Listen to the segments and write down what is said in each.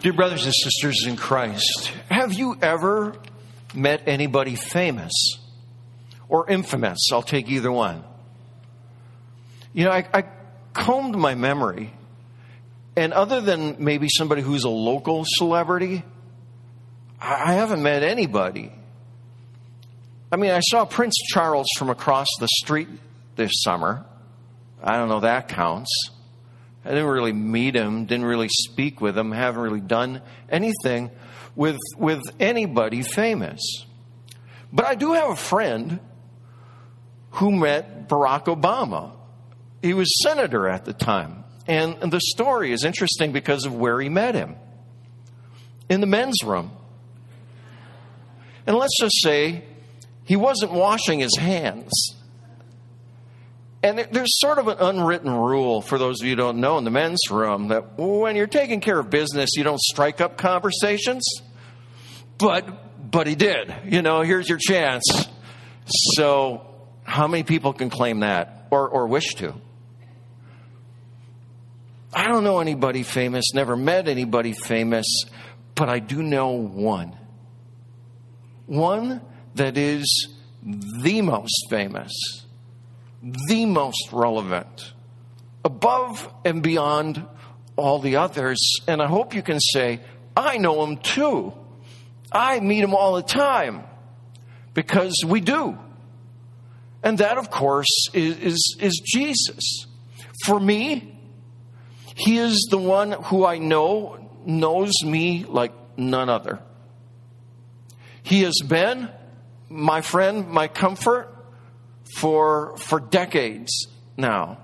Dear brothers and sisters in Christ, have you ever met anybody famous or infamous? I'll take either one. You know, I, I combed my memory, and other than maybe somebody who's a local celebrity, I haven't met anybody. I mean, I saw Prince Charles from across the street this summer. I don't know, that counts. I didn't really meet him, didn't really speak with him, haven't really done anything with, with anybody famous. But I do have a friend who met Barack Obama. He was senator at the time. And the story is interesting because of where he met him in the men's room. And let's just say he wasn't washing his hands. And there's sort of an unwritten rule for those of you who don't know in the men's room that when you're taking care of business, you don't strike up conversations. But, but he did. You know, here's your chance. So, how many people can claim that or, or wish to? I don't know anybody famous, never met anybody famous, but I do know one. One that is the most famous the most relevant, above and beyond all the others. And I hope you can say, I know him too. I meet him all the time because we do. And that, of course, is, is, is Jesus. For me, he is the one who I know knows me like none other. He has been my friend, my comfort, for, for decades now.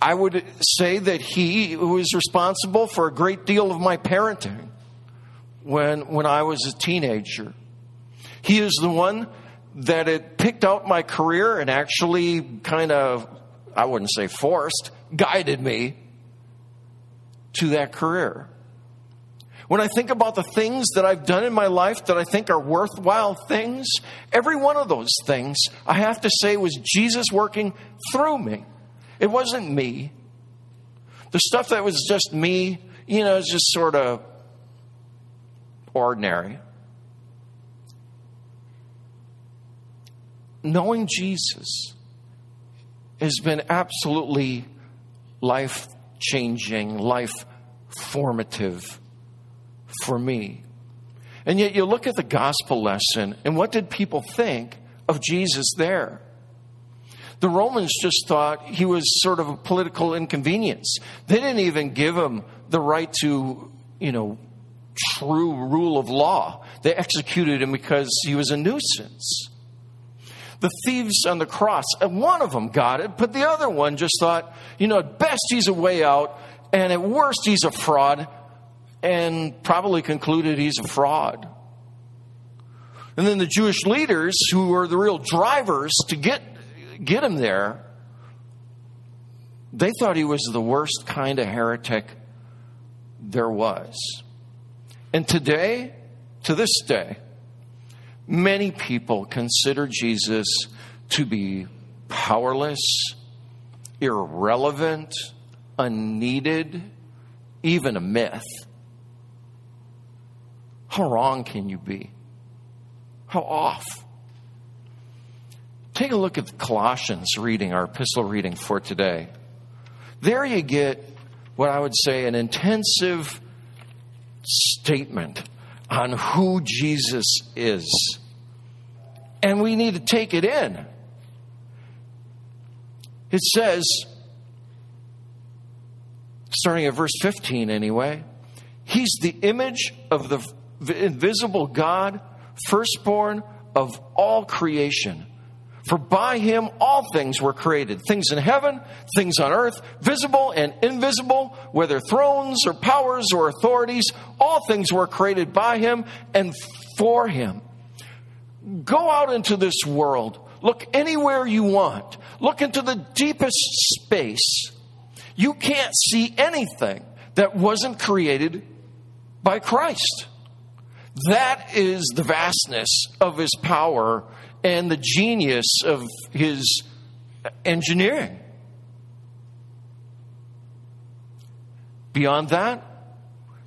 I would say that he was responsible for a great deal of my parenting when, when I was a teenager. He is the one that had picked out my career and actually kind of, I wouldn't say forced, guided me to that career. When I think about the things that I've done in my life that I think are worthwhile things, every one of those things, I have to say, was Jesus working through me. It wasn't me. The stuff that was just me, you know, is just sort of ordinary. Knowing Jesus has been absolutely life changing, life formative for me. And yet you look at the gospel lesson, and what did people think of Jesus there? The Romans just thought he was sort of a political inconvenience. They didn't even give him the right to, you know, true rule of law. They executed him because he was a nuisance. The thieves on the cross, and one of them got it, but the other one just thought, you know, at best he's a way out, and at worst he's a fraud, and probably concluded he's a fraud. And then the Jewish leaders, who were the real drivers to get, get him there, they thought he was the worst kind of heretic there was. And today, to this day, many people consider Jesus to be powerless, irrelevant, unneeded, even a myth. How wrong can you be? How off? Take a look at the Colossians reading, our epistle reading for today. There you get what I would say an intensive statement on who Jesus is. And we need to take it in. It says, starting at verse 15 anyway, He's the image of the invisible God, firstborn of all creation. For by him all things were created things in heaven, things on earth, visible and invisible, whether thrones or powers or authorities, all things were created by him and for him. Go out into this world. Look anywhere you want. Look into the deepest space. You can't see anything that wasn't created by Christ. That is the vastness of his power and the genius of his engineering. Beyond that,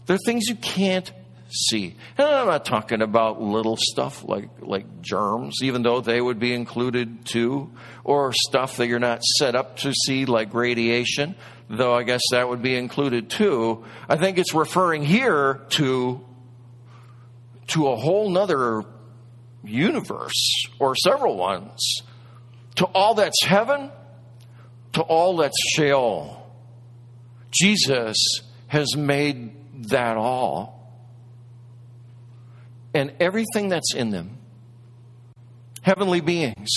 There are things you can't see. And I'm not talking about little stuff like, like germs, even though they would be included too, or stuff that you're not set up to see like radiation, though I guess that would be included too. I think it's referring here to, to a whole nother universe or several ones, to all that's heaven, to all that's Sheol. Jesus has made that all and everything that's in them. Heavenly beings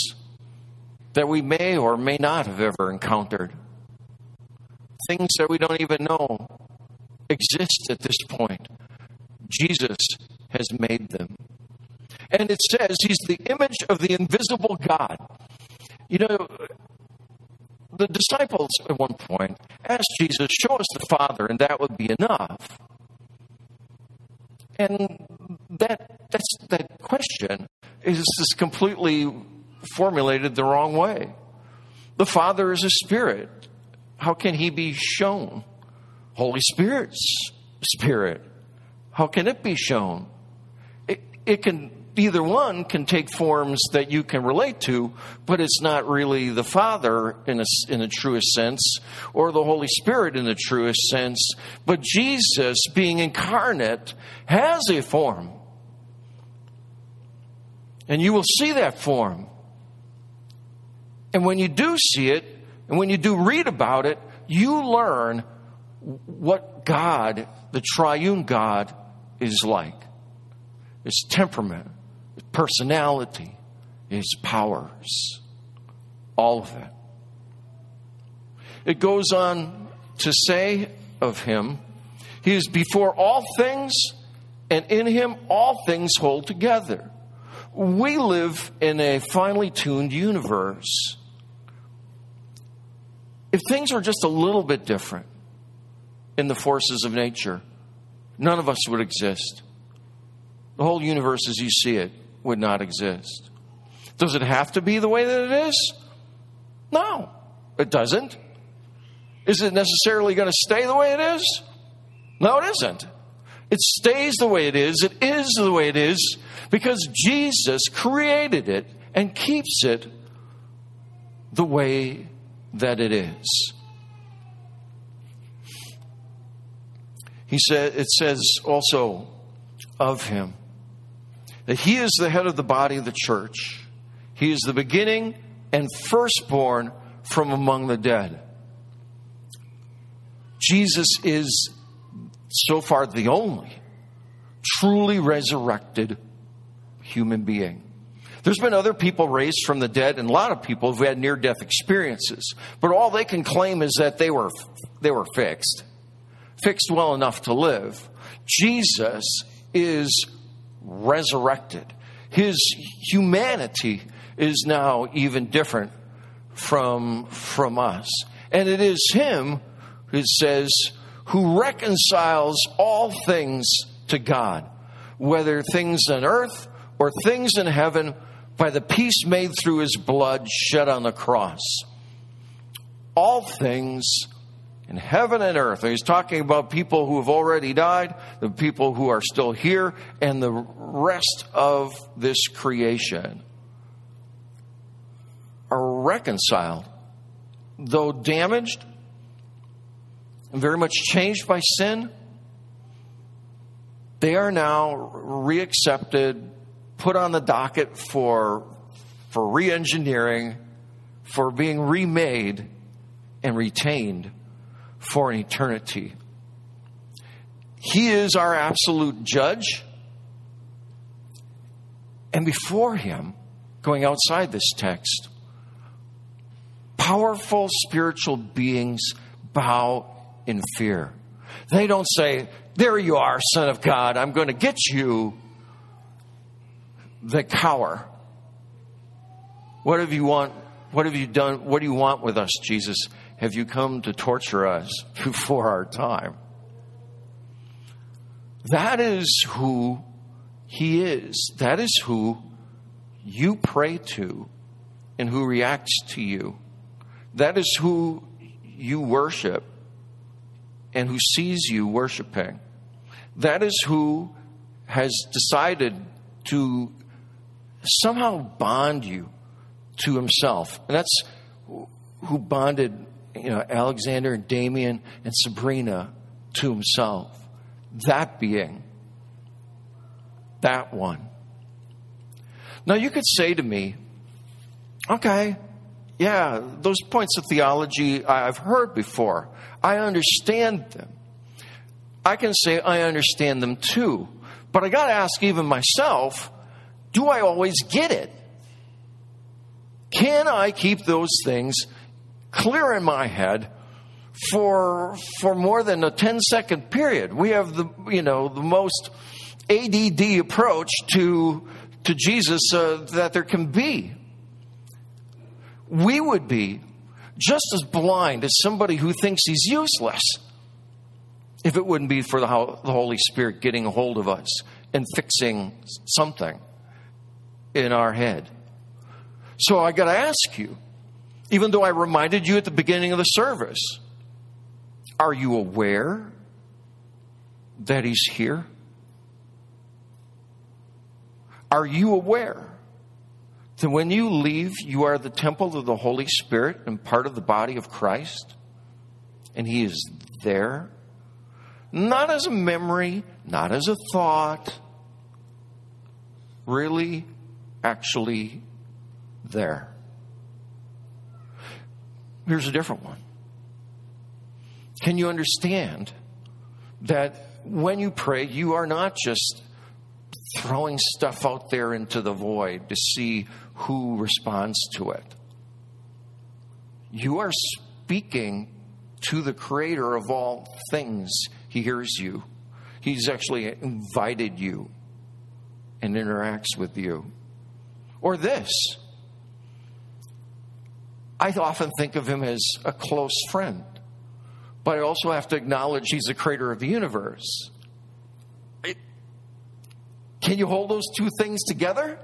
that we may or may not have ever encountered. Things that we don't even know exist at this point. Jesus has made them. And it says he's the image of the invisible God. You know, the disciples at one point asked Jesus, Show us the Father, and that would be enough. And that that's that question is just completely formulated the wrong way. The Father is a spirit. How can he be shown? Holy Spirit's spirit. How can it be shown? It, can either one can take forms that you can relate to, but it's not really the Father in a, in the truest sense, or the Holy Spirit in the truest sense. But Jesus, being incarnate, has a form. And you will see that form. And when you do see it, and when you do read about it, you learn what God, the triune God, is like. His temperament, his personality, his powers, all of it. It goes on to say of him, He is before all things, and in him all things hold together. We live in a finely tuned universe. If things were just a little bit different in the forces of nature, none of us would exist. The whole universe as you see it would not exist. Does it have to be the way that it is? No, it doesn't. Is it necessarily going to stay the way it is? No, it isn't. It stays the way it is. It is the way it is because Jesus created it and keeps it the way that it is. He said it says also of him that he is the head of the body of the church. He is the beginning and firstborn from among the dead. Jesus is so far the only truly resurrected human being. There's been other people raised from the dead and a lot of people who've had near death experiences, but all they can claim is that they were they were fixed. Fixed well enough to live. Jesus is resurrected. His humanity is now even different from, from us. And it is Him, it says, who reconciles all things to God, whether things on earth or things in heaven, by the peace made through His blood shed on the cross. All things in heaven and earth. And he's talking about people who have already died, the people who are still here, and the rest of this creation are reconciled, though damaged and very much changed by sin. They are now reaccepted, put on the docket for, for re engineering, for being remade and retained for an eternity. He is our absolute judge. And before him, going outside this text, powerful spiritual beings bow in fear. They don't say, There you are, Son of God, I'm going to get you. They cower. What have you want? What have you done? What do you want with us, Jesus? Have you come to torture us before our time? That is who He is. That is who you pray to and who reacts to you. That is who you worship and who sees you worshiping. That is who has decided to somehow bond you to himself. And that's who bonded you know, Alexander and Damien and Sabrina to himself. That being, that one. Now you could say to me, okay, yeah, those points of theology I've heard before. I understand them. I can say I understand them too. But I got to ask even myself, do I always get it? Can I keep those things clear in my head for for more than a 10 second period? We have the you know the most ADD approach to to Jesus uh, that there can be. We would be just as blind as somebody who thinks he's useless if it wouldn't be for the, the Holy Spirit getting a hold of us and fixing something in our head. So I got to ask you, even though I reminded you at the beginning of the service, are you aware that He's here? Are you aware that when you leave, you are the temple of the Holy Spirit and part of the body of Christ? And He is there? Not as a memory, not as a thought, really, actually there. Here's a different one. Can you understand that when you pray, you are not just throwing stuff out there into the void to see who responds to it. You are speaking to the creator of all things. He hears you. He's actually invited you and interacts with you. Or this. I often think of him as a close friend, but I also have to acknowledge he's the creator of the universe. Can you hold those two things together?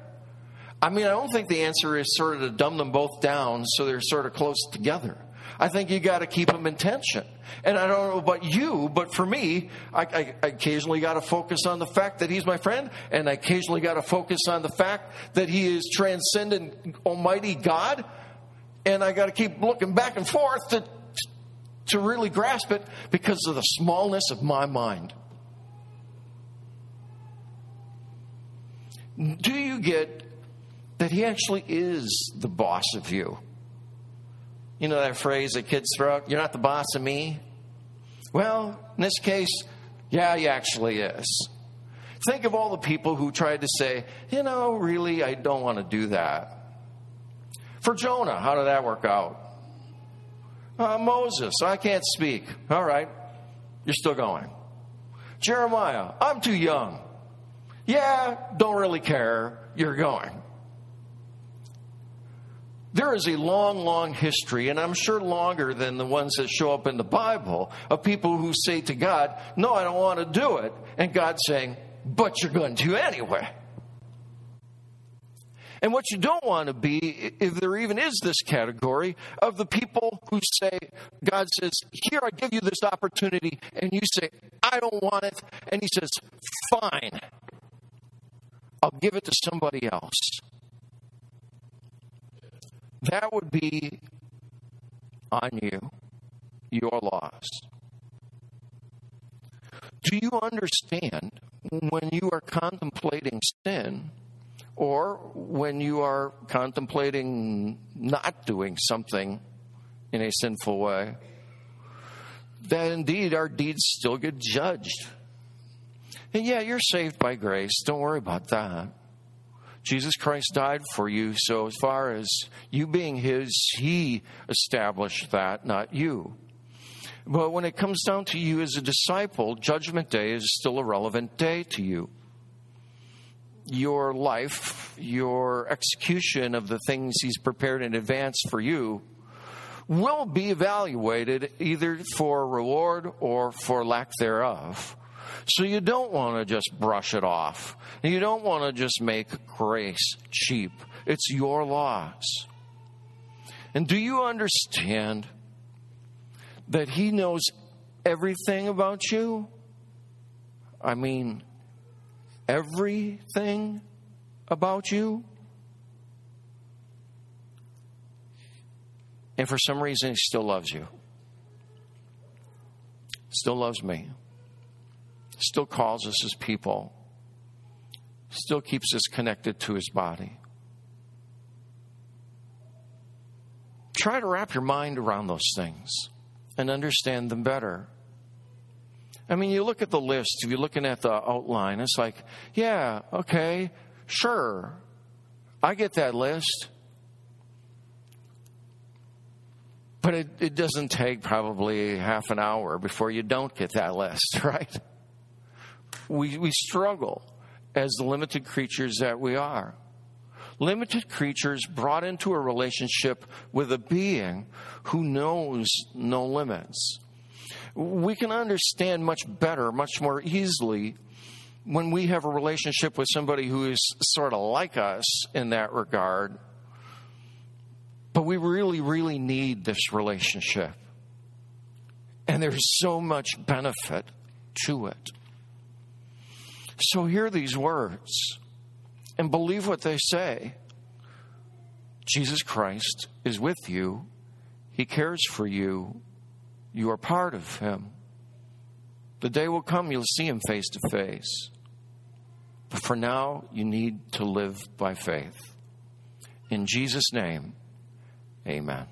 I mean, I don't think the answer is sort of to dumb them both down so they're sort of close together. I think you got to keep them in tension. And I don't know about you, but for me, I, I, I occasionally got to focus on the fact that he's my friend, and I occasionally got to focus on the fact that he is transcendent, almighty God, and I got to keep looking back and forth to, to really grasp it because of the smallness of my mind. Do you get that he actually is the boss of you? You know that phrase that kids throw out, you're not the boss of me? Well, in this case, yeah, he actually is. Think of all the people who tried to say, you know, really, I don't want to do that. For Jonah, how did that work out? Uh, Moses, I can't speak. All right, you're still going. Jeremiah, I'm too young. Yeah, don't really care. You're going. There is a long, long history, and I'm sure longer than the ones that show up in the Bible, of people who say to God, No, I don't want to do it. And God saying, But you're going to anyway. And what you don't want to be, if there even is this category, of the people who say, God says, Here, I give you this opportunity, and you say, I don't want it. And He says, Fine. I'll give it to somebody else. That would be on you, your loss. Do you understand when you are contemplating sin or when you are contemplating not doing something in a sinful way that indeed our deeds still get judged? And yeah, you're saved by grace. Don't worry about that. Jesus Christ died for you, so as far as you being His, He established that, not you. But when it comes down to you as a disciple, Judgment Day is still a relevant day to you. Your life, your execution of the things He's prepared in advance for you, will be evaluated either for reward or for lack thereof. So you don't want to just brush it off. You don't want to just make grace cheap. It's your loss. And do you understand that He knows everything about you? I mean, everything about you. And for some reason, He still loves you. Still loves me. Still calls us His people. Still keeps us connected to His body. Try to wrap your mind around those things and understand them better. I mean, you look at the list, if you're looking at the outline, it's like, yeah, okay, sure, I get that list. But it, it doesn't take probably half an hour before you don't get that list, right? We, we struggle as the limited creatures that we are. Limited creatures brought into a relationship with a being who knows no limits we can understand much better, much more easily when we have a relationship with somebody who is sort of like us in that regard. But we really, really need this relationship. And there's so much benefit to it. So hear these words and believe what they say. Jesus Christ is with you, He cares for you, you are part of Him. The day will come you'll see Him face to face. But for now, you need to live by faith. In Jesus' name, amen.